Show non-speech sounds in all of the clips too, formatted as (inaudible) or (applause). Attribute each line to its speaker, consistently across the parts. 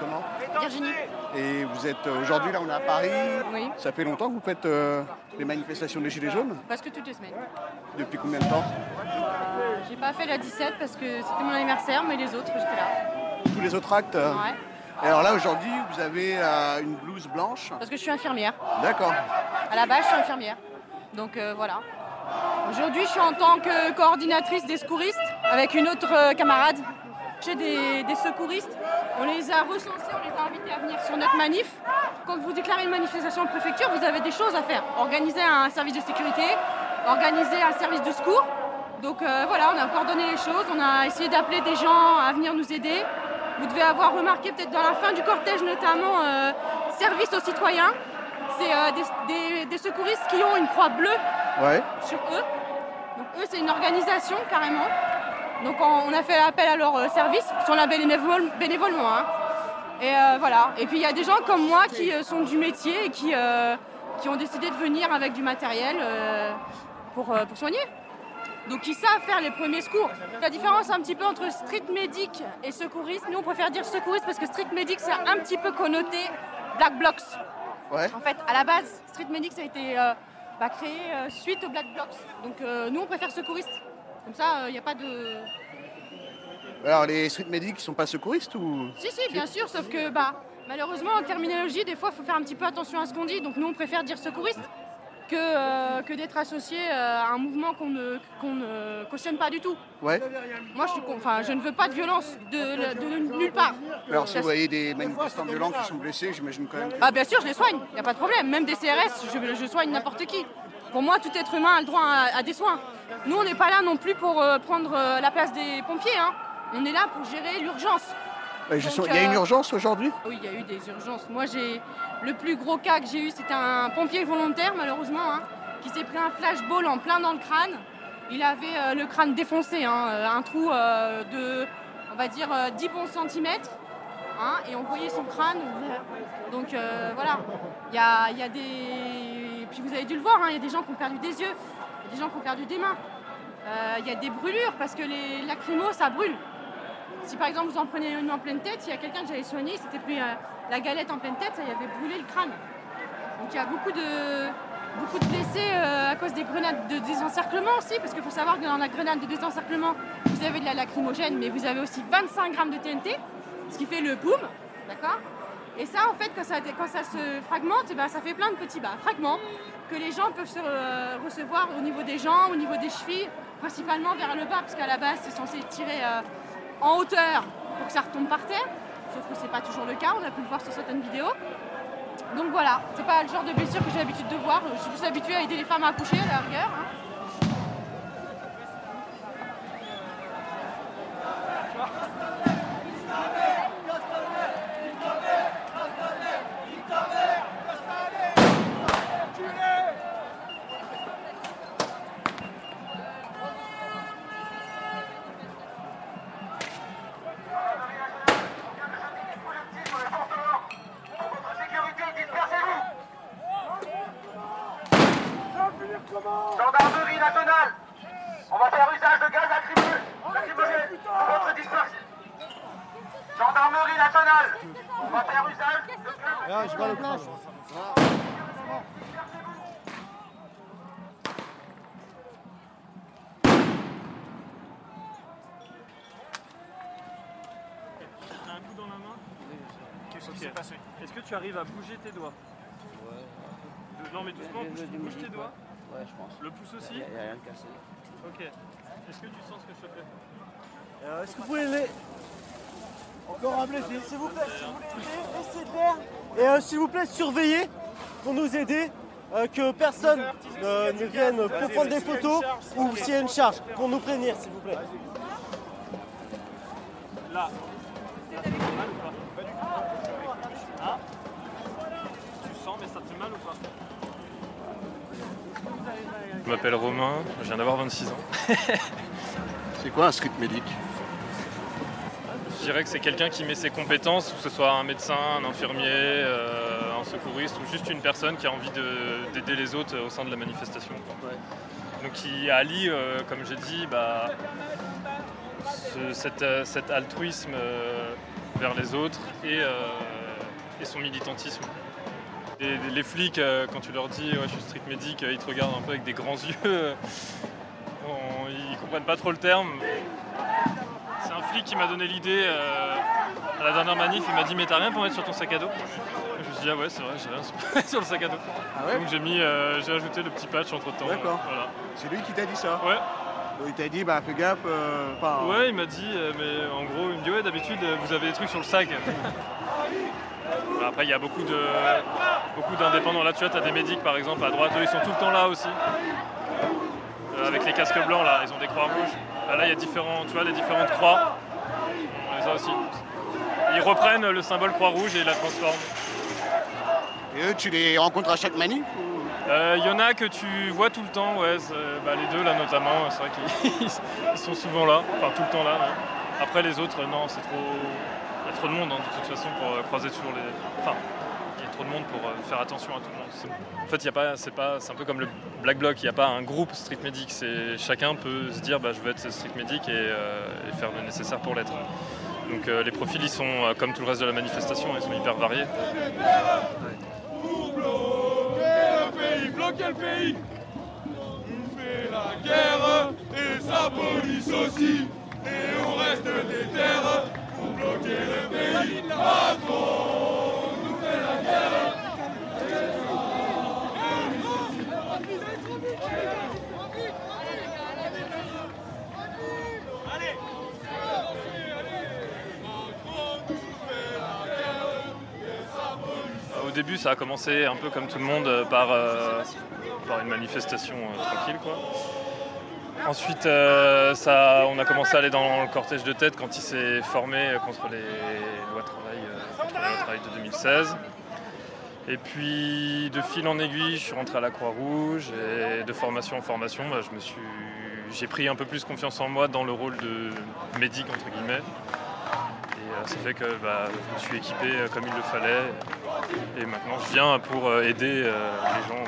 Speaker 1: Comment
Speaker 2: Virginie.
Speaker 1: Et vous êtes euh, aujourd'hui là, on est à Paris.
Speaker 2: Oui.
Speaker 1: Ça fait longtemps que vous faites euh, les manifestations des Gilets jaunes?
Speaker 2: Presque toutes les semaines.
Speaker 1: Depuis combien de temps?
Speaker 2: Euh, j'ai pas fait la 17 parce que c'était mon anniversaire, mais les autres, j'étais là.
Speaker 1: Tous les autres actes
Speaker 2: Ouais.
Speaker 1: Et alors là, aujourd'hui, vous avez euh, une blouse blanche?
Speaker 2: Parce que je suis infirmière.
Speaker 1: D'accord.
Speaker 2: À la base, je suis infirmière. Donc voilà. Aujourd'hui, je suis en tant que coordinatrice des secouristes avec une autre camarade. Des, des secouristes, on les a recensés, on les a invités à venir sur notre manif. Quand vous déclarez une manifestation en préfecture, vous avez des choses à faire. Organiser un service de sécurité, organiser un service de secours. Donc euh, voilà, on a coordonné les choses, on a essayé d'appeler des gens à venir nous aider. Vous devez avoir remarqué peut-être dans la fin du cortège notamment euh, service aux citoyens. C'est euh, des, des- des secouristes qui ont une croix bleue
Speaker 1: Ouais.
Speaker 2: sur eux. Donc eux, c'est une organisation carrément. Donc on, a fait appel à leur euh, service, là bénévole- bénévolement. hein. Et euh, voilà. Et puis il y a des gens comme moi qui euh, sont du métier et qui, euh, qui ont décidé de venir avec du matériel pour, pour soigner. Donc ils savent faire les premiers secours. La différence un petit peu entre street medic et secouriste, nous on préfère dire secouriste parce que street medic c'est un petit peu connoté black blocs.
Speaker 1: Ouais.
Speaker 2: En fait, à la base, Street Medic, ça a été bah, créé suite au Black Blocs. Donc nous, on préfère secouriste. Comme ça, il n'y a pas de...
Speaker 1: Alors les street medics, ils sont pas secouristes ou?
Speaker 2: Si, si, bien sûr, sauf que bah, malheureusement, en terminologie, des fois, il faut faire un petit peu attention à ce qu'on dit. Donc nous, on préfère dire secouriste que, euh, que d'être associé euh, à un mouvement qu'on ne, qu'on ne cautionne pas du tout.
Speaker 1: Ouais.
Speaker 2: Moi, je, suis con- enfin, je ne veux pas de violence de, de nulle part.
Speaker 1: Alors si vous voyez des manifestants violents qui sont blessés, j'imagine quand même. que-
Speaker 2: Ah bien sûr, je les soigne, il n'y a pas de problème. Même des CRS, je, je soigne n'importe qui. Pour moi, tout être humain a le droit à, à des soins. Nous, on n'est pas là non plus pour euh, prendre euh, la place des pompiers. hein. On est là pour gérer l'urgence.
Speaker 1: Sens- Il y a une
Speaker 2: euh,
Speaker 1: urgence aujourd'hui?
Speaker 2: Oui, il y a eu des urgences. Moi, j'ai le plus gros cas que j'ai eu, c'était un pompier volontaire, malheureusement, hein, qui s'est pris un flashball en plein dans le crâne. Il avait le crâne défoncé, hein, un trou de, on va dire, euh, 10 bons centimètres. hein, et on voyait son crâne. Donc euh, voilà, il y a, y a des. Puis vous avez dû le voir, hein, il y a des gens qui ont perdu des yeux, des gens qui ont perdu des mains. Euh, Il y a des brûlures parce que les lacrymos, ça brûle. Si par exemple vous en prenez une en pleine tête, il y a quelqu'un que j'avais soigné, il s'était pris euh, la galette en pleine tête, ça y avait brûlé le crâne. Donc il y a beaucoup de, beaucoup de blessés euh, à cause des grenades de désencerclement aussi, parce qu'il faut savoir que dans la grenade de désencerclement, vous avez de la lacrymogène, mais vous avez aussi 25 grammes de TNT, ce qui fait le boom, d'accord? Et ça, en fait, quand ça, se fragmente, eh ben, ça fait plein de petits bah, fragments que les gens peuvent se euh, recevoir au niveau des jambes, au niveau des chevilles, principalement vers le bas, parce qu'à la base, c'est censé tirer euh, en hauteur pour que ça retombe par terre. Sauf que c'est pas toujours le cas, on a pu le voir sur certaines vidéos. Donc voilà, c'est pas le genre de blessure que j'ai l'habitude de voir. Je suis plus habituée à aider les femmes à accoucher à la rigueur. hein.
Speaker 3: Gendarmerie nationale On va faire usage de gaz lacrymogène lacrymogène pour votre dispersion. Gendarmerie nationale On va faire usage de gaz
Speaker 4: T'as un coup dans la main Qu'est-ce qui s'est passé Est-ce que tu arrives à bouger tes doigts Ouais. Non mais doucement, bouge, bouge tes doigts.
Speaker 5: Ouais, je pense.
Speaker 4: Le pouce aussi
Speaker 5: Il n'y a, rien de cassé.
Speaker 4: Ok. Est-ce que tu sens ce que je te fais
Speaker 6: Euh, Est-ce que vous pouvez les... Encore un blessé, s'il vous plaît, si vous voulez aider, restez derrière. Et euh, s'il vous plaît, surveillez pour nous aider, euh, que personne euh, ne vienne pour prendre des photos ou s'il y a une charge, pour nous prévenir, s'il vous plaît.
Speaker 4: Là.
Speaker 7: Je m'appelle Romain, je viens d'avoir 26 ans. (laughs)
Speaker 1: C'est quoi un street medic
Speaker 7: Je dirais que c'est quelqu'un qui met ses compétences, que ce soit un médecin, un infirmier, euh, un secouriste ou juste une personne qui a envie de- d'aider les autres au sein de la manifestation. quoi. Donc qui allie, euh, comme j'ai dit, bah, ce- cet, euh, cet altruisme euh, vers les autres et, euh, et son militantisme. Et les flics, quand tu leur dis ouais, je suis street medic, euh, ils te regardent un peu avec des grands (laughs) yeux. On- ils comprennent pas trop le terme. C'est un flic qui m'a donné l'idée euh, à la dernière manif. Il m'a dit mais t'as rien pour mettre sur ton sac à dos? Je me suis dit ah ouais c'est vrai j'ai rien sur- (laughs) le sac à dos.
Speaker 1: Ah ouais?
Speaker 7: Donc j'ai mis, euh, j'ai ajouté le petit patch entre temps.
Speaker 1: D'accord.
Speaker 7: Voilà.
Speaker 1: C'est lui qui t'a dit ça?
Speaker 7: Ouais.
Speaker 1: Il t'a dit, bah fais gaffe. euh, enfin,
Speaker 7: Ouais, il m'a dit, euh, mais en gros, il me dit, ouais, d'habitude, euh, vous avez des trucs sur le sac. (laughs) Après, il y a beaucoup de beaucoup d'indépendants. Là, tu vois, tu as des médics, par exemple, à droite, eux, ils sont tout le temps là aussi. Euh, avec les casques blancs, là, ils ont des croix rouges. Ah, là, il y a différents, tu vois, les différentes croix. On les a aussi. Ils reprennent le symbole croix rouge et ils la transforment.
Speaker 1: Et eux, tu les rencontres à chaque manif
Speaker 7: Il y en a que tu vois tout le temps, ouais, c'est- bah, les deux là notamment, c'est vrai qu'ils (laughs) ils sont souvent là, enfin tout le temps là. Après les autres, non, c'est trop. Il y a trop de monde hein, de toute façon pour euh, croiser toujours les. Enfin, il y a trop de monde pour euh, faire attention à tout le monde. En fait, c'est un peu comme le Black Bloc, il n'y a pas un groupe street medic, chacun peut se dire, bah, je veux être street medic et, euh, faire le nécessaire pour l'être. Donc euh, les profils, ils sont euh, comme tout le reste de la manifestation, ils sont hyper variés.
Speaker 5: Bloquer le pays. On fait la guerre et sa police aussi. Et on reste déter pour bloquer le pays. Patron,
Speaker 7: début, ça a commencé un peu comme tout le monde euh, par, euh, par une manifestation euh, tranquille. Quoi. Ensuite, ça, on a commencé à aller dans le cortège de tête quand il s'est formé contre les lois travail, travail de 2016. Et puis, de fil en aiguille, je suis rentré à la Croix-Rouge et de formation en formation, bah, suis, j'ai pris un peu plus confiance en moi dans le rôle de médic entre guillemets. Et ça fait que bah, je me suis équipé euh, comme il le fallait. Et maintenant, je viens pour euh, aider euh, les gens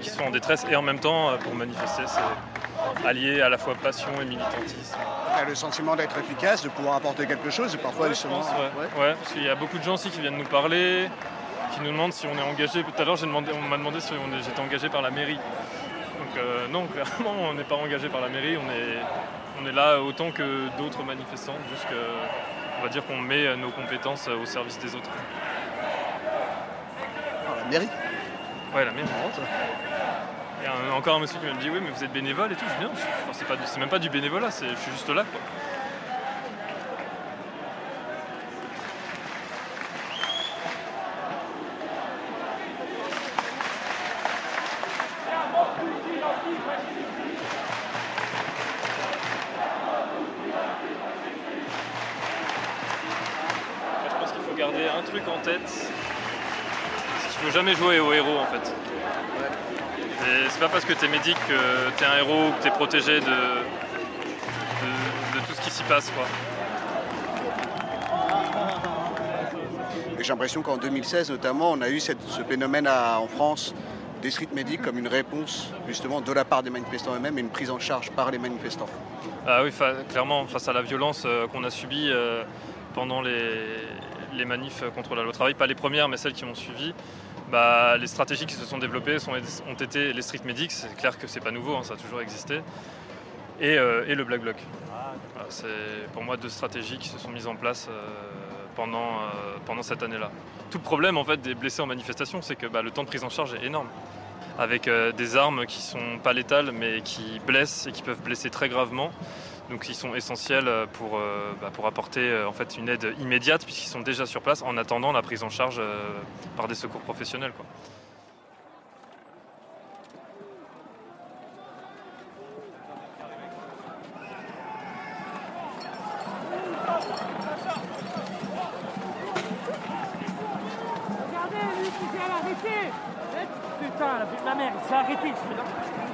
Speaker 7: qui sont en détresse et en même temps pour manifester. C'est allié à la fois passion et militantisme.
Speaker 1: T'as le sentiment d'être efficace, de pouvoir apporter quelque chose, et parfois
Speaker 7: Ouais, je
Speaker 1: justement.
Speaker 7: pense, ouais. Ouais, parce qu'il y a beaucoup de gens aussi qui viennent nous parler, qui nous demandent si on est engagé. Tout à l'heure, on m'a demandé si on est- j'étais engagé par la mairie. Donc euh, non, (laughs) clairement, on n'est pas engagé par la mairie. On est, on est là autant que d'autres manifestants, juste que, on va dire qu'on met nos compétences au service des autres.
Speaker 1: Par la mairie.
Speaker 7: Ouais, la mairie. Il y a encore un monsieur qui m'a dit oui mais vous êtes bénévole et tout, je viens. Enfin, c'est, même pas du bénévolat, je suis juste là. Quoi. Moi, je pense qu'il faut garder un truc en tête, c'est qu'il faut jamais jouer au héros en fait. Et c'est pas parce que t'es médic que t'es un héros ou que t'es protégé de, de, de tout ce qui s'y passe quoi.
Speaker 1: J'ai l'impression qu'en 2016 notamment, on a eu cette- ce phénomène à- en France des street medics comme une réponse justement de la part des manifestants eux-mêmes et une prise en charge par les manifestants.
Speaker 7: Ah oui, fa- clairement, face à la violence euh, qu'on a subie euh, pendant les, les manifs contre la loi travail, pas les premières, mais celles qui ont suivi, bah, les stratégies qui se sont développées ont été les street medics, c'est clair que c'est pas nouveau, hein, ça a toujours existé, et, euh, le black bloc. C'est pour moi deux stratégies qui se sont mises en place euh, pendant, euh, pendant cette année-là. Tout le problème en fait des blessés en manifestation, c'est que bah, le temps de prise en charge est énorme avec des armes qui sont pas létales mais qui blessent et qui peuvent blesser très gravement. Donc ils sont essentiels euh, pour, euh, bah, pour apporter euh, en fait une aide immédiate puisqu'ils sont déjà sur place en attendant la prise en charge par des secours professionnels. quoi.
Speaker 8: Regardez, lui, il s'est arrêté Putain, la pute de ma mère, il s'est arrêté.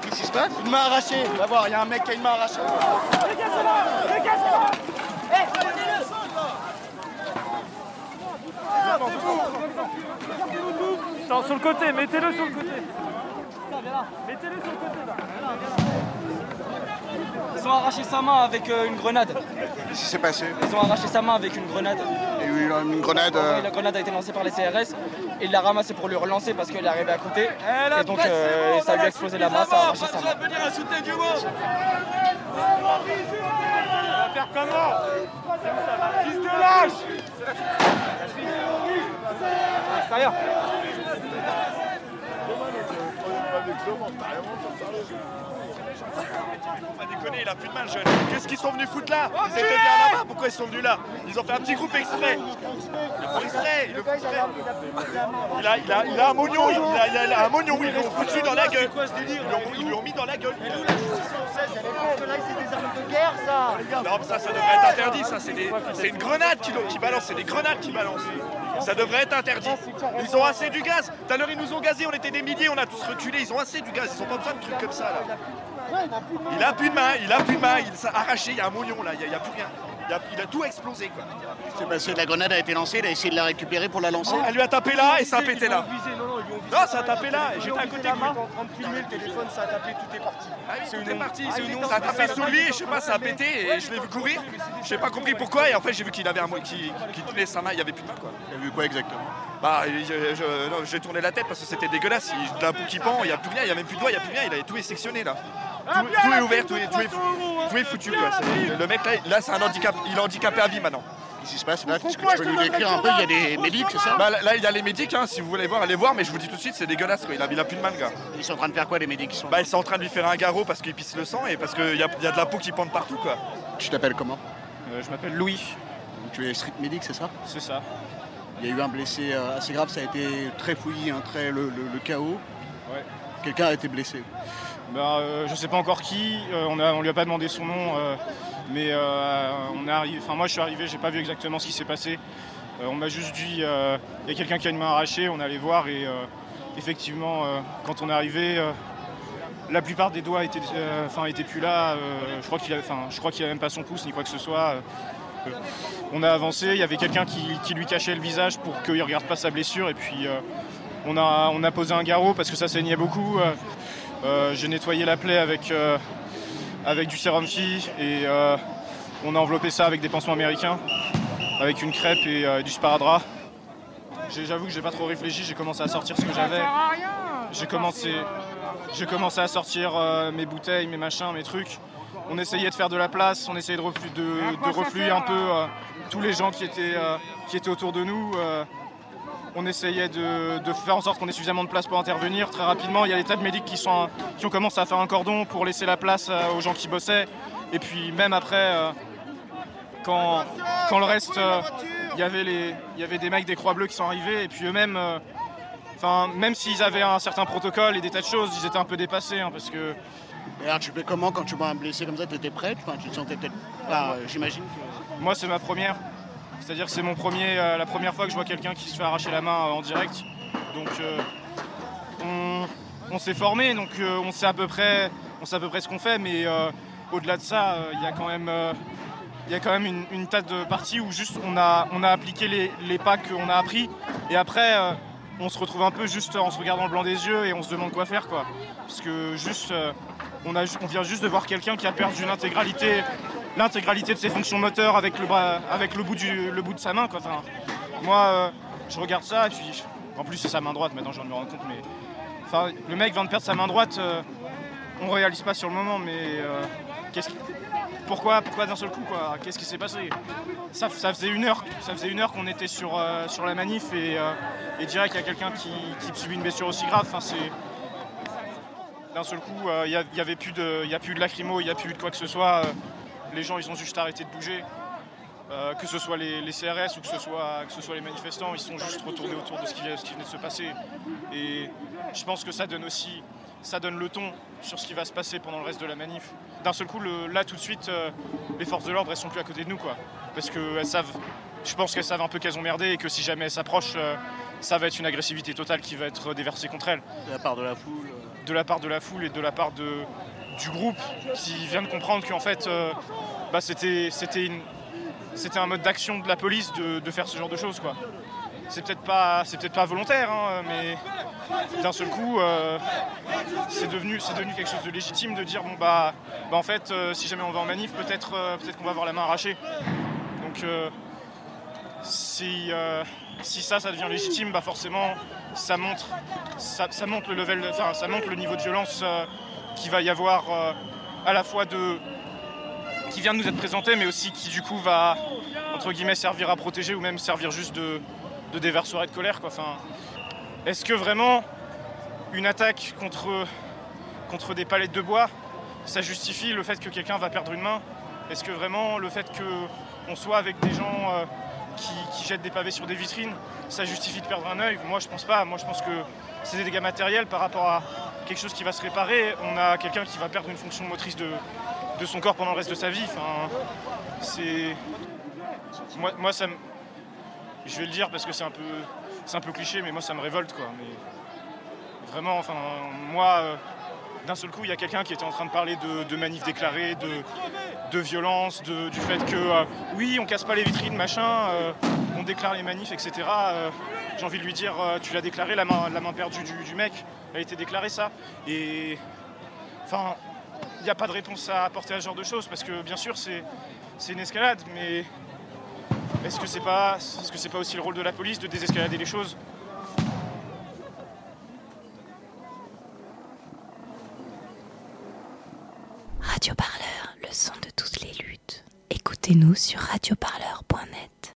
Speaker 1: Qu'est-ce qui se passe?
Speaker 9: Il m'a arraché. Va voir, il y a un mec qui
Speaker 10: m'a arraché. Dégage-le Dégage-le
Speaker 7: Non, sur le côté, mettez-le sur le côté. Mettez-le sur le côté là.
Speaker 11: Ils ont arraché sa main avec euh, une grenade.
Speaker 1: Qu'est-ce qui s'est passé
Speaker 11: Ils ont arraché sa main avec une grenade.
Speaker 1: A eu une grenade. euh,
Speaker 11: Oui, la grenade a été lancée par les CRS. Et il l'a ramassée pour lui relancer parce qu'elle est arrivée à côté. et donc euh, ça lui a explosé la main, ça a arraché sa main.
Speaker 5: faire comment Fils de lâche Extérieur. Pas déconner, il a plus de main, le jeune. Qu'est-ce qu'ils sont venus foutre là Ils étaient bien là-bas, pourquoi ils sont venus là Ils ont fait un petit groupe exprès. Le exprès, le. Il a, il a, il a un mognon, il a, il a un mognon, ils l'ont foutu dans la gueule. Ils lui ont- mis dans la gueule. Non, mais ça, ça devrait être interdit, ça. C'est des- c'est une grenade qui, qui balance, c'est des grenades qui balancent. Ça devrait être interdit. Ils ont assez du gaz. Tout à l'heure, ils nous ont gazés, on était des milliers, on a tous reculé. Ils ont assez du gaz, ils ont pas besoin de trucs comme ça, là. Il a plus de main, il a plus de main, il s'est arraché, il y a un mouillon, là, il n'y a, plus rien. Il a, il a tout explosé, quoi.
Speaker 1: C'est passé, la grenade a été lancée, il a essayé de la récupérer pour la lancer.
Speaker 5: Elle lui a tapé là et ça a pété là.
Speaker 9: Non,
Speaker 5: ça a tapé là, et j'étais à côté de lui.
Speaker 9: en train de filmer le téléphone, ça a tapé, tout est parti.
Speaker 5: Ah oui, tout est parti, c'est une Ça a tapé sous lui, je sais pas, ça a pété et je l'ai vu courir. J'ai pas compris pourquoi et en fait j'ai vu qu'il avait un mot qui, qui tenait sa main, il y avait plus de main quoi.
Speaker 1: Il a vu quoi exactement?
Speaker 5: Bah je- je- non, j'ai tourné la tête parce que c'était dégueulasse, il, de la boue qui pend, il y a plus rien, il y a même plus de doigts, il y a plus rien, il avait tout est sectionné là. Tout, tout est ouvert, tout est, tout est, foutu quoi. C'est- Le mec là, là c'est un handicap, il est handicapé à vie maintenant.
Speaker 1: Qu'est-ce qui se passe là Est-ce que tu peux nous décrire un peu? Il y a des médics, c'est ça?
Speaker 5: Bah, là, il y a les médics, hein, si vous voulez voir, allez voir, mais je vous dis tout de suite, c'est dégueulasse quoi. Il a, il a plus de main le gars.
Speaker 1: Ils sont en train de faire quoi les médics? Ils sont...
Speaker 5: Bah ils sont en train de lui faire un garrot parce qu'il pisse le sang et parce qu'il y a, il y a de la peau qui pend partout quoi.
Speaker 1: Tu t'appelles comment?
Speaker 12: Euh, je m'appelle Louis,
Speaker 1: Tu es street medic, c'est ça?
Speaker 12: C'est ça.
Speaker 1: Il y a eu un blessé euh, assez grave, ça a été très fouillis, un très le, le- le chaos.
Speaker 12: Ouais.
Speaker 1: Quelqu'un a été blessé.
Speaker 12: Bah, euh, je sais pas encore qui, euh, on, a, on lui a pas demandé son nom, euh, mais euh, on est arrivé, enfin moi je suis arrivé, j'ai pas vu exactement ce qui s'est passé. Euh, on m'a juste dit, euh, il y a quelqu'un qui a une main arrachée, on allait voir et euh, effectivement, euh, quand on est arrivé, euh, la plupart des doigts étaient, euh, étaient plus là. euh, je crois qu'il avait, enfin, je crois qu'il a même pas son pouce ni quoi que ce soit. Euh, on a avancé, il y avait quelqu'un qui, lui cachait le visage pour qu'il regarde pas sa blessure et puis euh, on, a, on a posé un garrot parce que ça saignait beaucoup. euh, euh, J'ai nettoyé la plaie avec, euh, avec du sérum phi et euh, on a enveloppé ça avec des pansements américains, avec une crêpe et euh, du sparadrap. J'avoue que j'ai pas trop réfléchi, j'ai commencé à sortir ce que j'avais. J'ai commencé, j'ai commencé à sortir euh, mes bouteilles, mes machins, mes trucs. On essayait de faire de la place, on essayait de, reflu- de, de refluer un peu tous les gens qui étaient, qui étaient autour de nous. On essayait de, de faire en sorte qu'on ait suffisamment de place pour intervenir. Très rapidement, il y a des tas de médics qui, sont, qui ont commencé à faire un cordon pour laisser la place euh, aux gens qui bossaient. Et puis même après, euh, quand, quand le reste, euh, il y avait les, il y avait des mecs des Croix Bleues qui sont arrivés. Et puis eux-mêmes, enfin, même s'ils avaient un certain protocole et des tas de choses, ils étaient un peu dépassés. hein, parce que
Speaker 1: Et alors tu fais comment quand tu vois un blessé comme ça? Tu étais prêt? Enfin, Tu te sentais peut-être pas, j'imagine. que-
Speaker 12: Moi, c'est ma première. C'est-à-dire que c'est mon premier, euh, la première fois que je vois quelqu'un qui se fait arracher la main euh, en direct. Donc, euh, on, s'est formé, donc on sait à peu près, ce qu'on fait. Mais au-delà de ça, il y a quand même, une, une tas de parties où juste on a, appliqué les, les pas qu'on a appris. Et après, on se retrouve un peu juste en se regardant le blanc des yeux et on se demande quoi faire, quoi. Parce que juste, on, on vient juste de voir quelqu'un qui a perdu l'intégralité l'intégralité de ses fonctions moteurs avec le, bras, avec le, bout, du, le bout de sa main. Quoi. Enfin, moi, euh, je regarde ça et puis, en plus c'est sa main droite, maintenant je viens de me rendre compte, mais enfin, le mec vient de perdre sa main droite, euh, on réalise pas sur le moment, mais euh, qu'est-ce pourquoi, pourquoi d'un seul coup quoi? Qu'est-ce qui s'est passé? Ça, ça faisait une heure, ça faisait une heure qu'on était sur, euh, sur la manif et, et direct il y a quelqu'un qui, qui subit une blessure aussi grave. Enfin, c'est d'un seul coup, il n'y avait plus de, y a plus de lacrymo, il n'y a plus de quoi que ce soit. Les gens, ils ont juste arrêté de bouger. Euh, que ce soit les, les CRS ou que ce soit, que ce soit les manifestants, ils sont juste retournés autour de ce qui, ce qui venait de se passer. Et je pense que ça donne aussi ça donne le ton sur ce qui va se passer pendant le reste de la manif. D'un seul coup, le- là tout de suite, euh, les forces de l'ordre elles sont plus à côté de nous quoi. Parce qu'elles savent, je pense qu'elles savent un peu qu'elles ont merdé et que si jamais elles s'approchent, euh, ça va être une agressivité totale qui va être déversée contre elles.
Speaker 6: De la part de la foule.
Speaker 12: De la part de la foule et de la part de, du groupe qui vient de comprendre qu'en fait euh, bah, c'était un mode d'action de la police de, faire ce genre de choses quoi. C'est peut-être pas volontaire hein, mais d'un seul coup euh, c'est devenu quelque chose de légitime de dire bon bah, bah, en fait euh, si jamais on va en manif peut-être peut-être qu'on va avoir la main arrachée. Donc si, ça, ça devient légitime, bah forcément, ça montre, ça, le niveau de violence qui va y avoir euh, à la fois de qui vient de nous être présenté, mais aussi qui du coup va entre guillemets servir à protéger ou même servir juste de, de déversoir et de colère. Quoi. Enfin, est-ce que vraiment une attaque contre, contre des palettes de bois, ça justifie le fait que quelqu'un va perdre une main? Est-ce que vraiment le fait qu'on soit avec des gens euh, qui, qui jettent des pavés sur des vitrines, ça justifie de perdre un œil? Moi je pense pas. Moi je pense que c'est des dégâts matériels par rapport à quelque chose qui va se réparer. On a quelqu'un qui va perdre une fonction motrice de, son corps pendant le reste de sa vie. C'est. Moi, ça me. Je vais le dire parce que c'est un peu. C'est un peu cliché, mais moi ça me révolte quoi. Vraiment, enfin, moi, euh, d'un seul coup, il y a quelqu'un qui était en train de parler de, de manifs déclarés, de, de violence, du fait que euh, oui, on casse pas les vitrines, machin, euh, on déclare les manifs, etc. Euh, J'ai envie de lui dire, tu l'as déclaré, la main, la main perdue du, mec, elle a été déclarée ça. Et enfin, il n'y a pas de réponse à apporter à ce genre de choses parce que bien sûr c'est c'est une escalade, mais est-ce que c'est pas, est-ce que c'est pas aussi le rôle de la police de désescalader les choses
Speaker 13: Nous sur radioparleur.net.